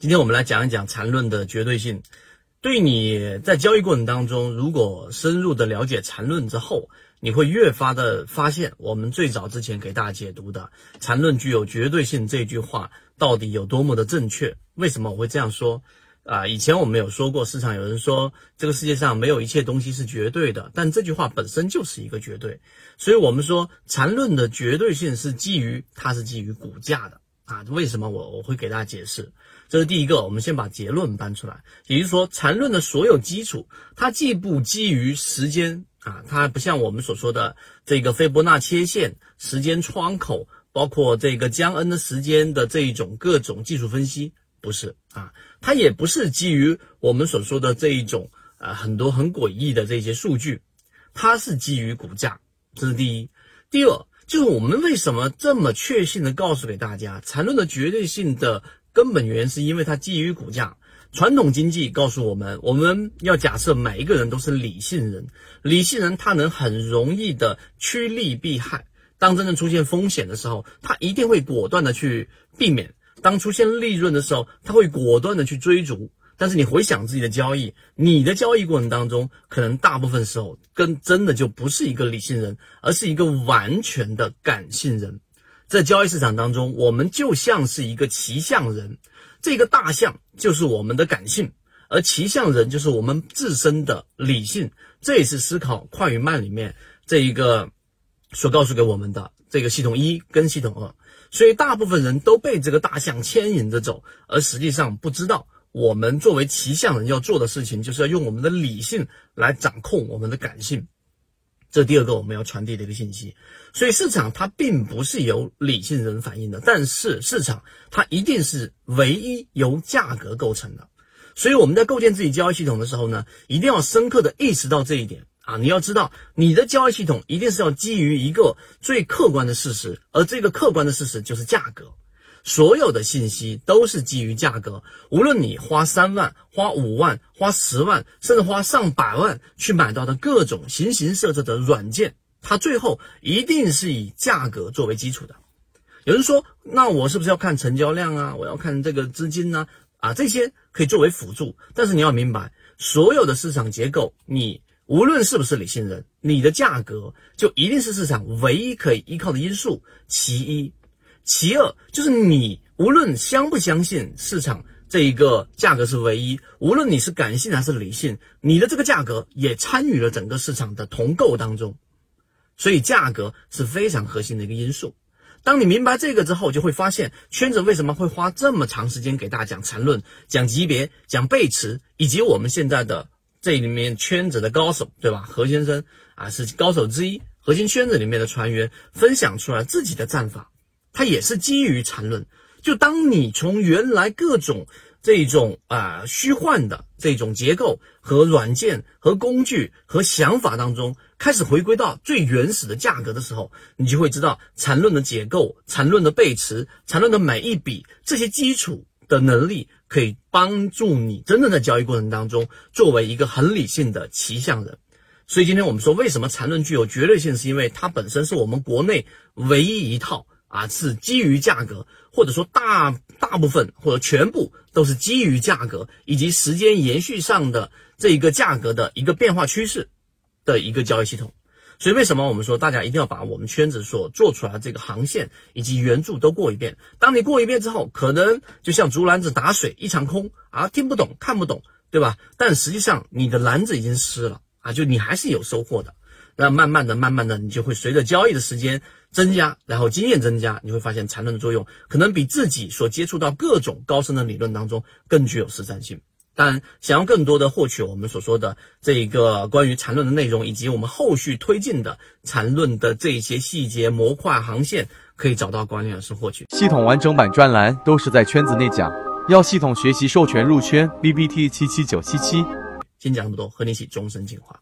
今天我们来讲一讲缠论的绝对性。对你在交易过程当中，如果深入的了解缠论之后，你会越发的发现，我们最早之前给大家解读的“缠论具有绝对性”这句话到底有多么的正确。为什么我会这样说？啊，以前我们有说过，市场有人说这个世界上没有一切东西是绝对的，但这句话本身就是一个绝对。所以我们说缠论的绝对性是基于它是基于股价的。啊，为什么我我会给大家解释？这是第一个，我们先把结论搬出来，也就是说，缠论的所有基础，它既不基于时间啊，它不像我们所说的这个斐波那切线、时间窗口，包括这个江恩的时间的这一种各种技术分析，不是啊，它也不是基于我们所说的这一种啊很多很诡异的这些数据，它是基于股价，这是第一，第二。就是我们为什么这么确信的告诉给大家，缠论的绝对性的根本原因，是因为它基于股价。传统经济告诉我们，我们要假设每一个人都是理性人，理性人他能很容易的趋利避害。当真正出现风险的时候，他一定会果断的去避免；当出现利润的时候，他会果断的去追逐。但是你回想自己的交易，你的交易过程当中，可能大部分时候跟真的就不是一个理性人，而是一个完全的感性人。在交易市场当中，我们就像是一个骑象人，这个大象就是我们的感性，而骑象人就是我们自身的理性。这也是思考快与慢里面这一个所告诉给我们的这个系统一跟系统二。所以大部分人都被这个大象牵引着走，而实际上不知道。我们作为骑象人要做的事情，就是要用我们的理性来掌控我们的感性。这第二个我们要传递的一个信息。所以市场它并不是由理性人反映的，但是市场它一定是唯一由价格构成的。所以我们在构建自己交易系统的时候呢，一定要深刻的意识到这一点啊！你要知道，你的交易系统一定是要基于一个最客观的事实，而这个客观的事实就是价格。所有的信息都是基于价格，无论你花三万、花五万、花十万，甚至花上百万去买到的各种形形色色的软件，它最后一定是以价格作为基础的。有人说，那我是不是要看成交量啊？我要看这个资金呢？啊，这些可以作为辅助，但是你要明白，所有的市场结构，你无论是不是理性人，你的价格就一定是市场唯一可以依靠的因素。其一。其二就是你无论相不相信市场这一个价格是唯一，无论你是感性还是理性，你的这个价格也参与了整个市场的同构当中，所以价格是非常核心的一个因素。当你明白这个之后，就会发现圈子为什么会花这么长时间给大家讲缠论、讲级别、讲背驰，以及我们现在的这里面圈子的高手，对吧？何先生啊是高手之一，核心圈子里面的船员分享出来自己的战法。它也是基于缠论，就当你从原来各种这种啊虚幻的这种结构和软件和工具和想法当中，开始回归到最原始的价格的时候，你就会知道缠论的结构、缠论的背驰、缠论的每一笔这些基础的能力，可以帮助你真正在交易过程当中，作为一个很理性的骑象人。所以今天我们说，为什么缠论具有绝对性，是因为它本身是我们国内唯一一套。啊，是基于价格，或者说大大部分或者全部都是基于价格以及时间延续上的这一个价格的一个变化趋势的一个交易系统。所以为什么我们说大家一定要把我们圈子所做出来的这个航线以及原著都过一遍？当你过一遍之后，可能就像竹篮子打水一场空啊，听不懂看不懂，对吧？但实际上你的篮子已经湿了啊，就你还是有收获的。那慢慢的、慢慢的，你就会随着交易的时间增加，然后经验增加，你会发现缠论的作用可能比自己所接触到各种高深的理论当中更具有实战性。当然，想要更多的获取我们所说的这一个关于缠论的内容，以及我们后续推进的缠论的这一些细节模块航线，可以找到管理老师获取。系统完整版专栏都是在圈子内讲，要系统学习授权入圈，B B T 七七九七七。先讲这么多，和你一起终身进化。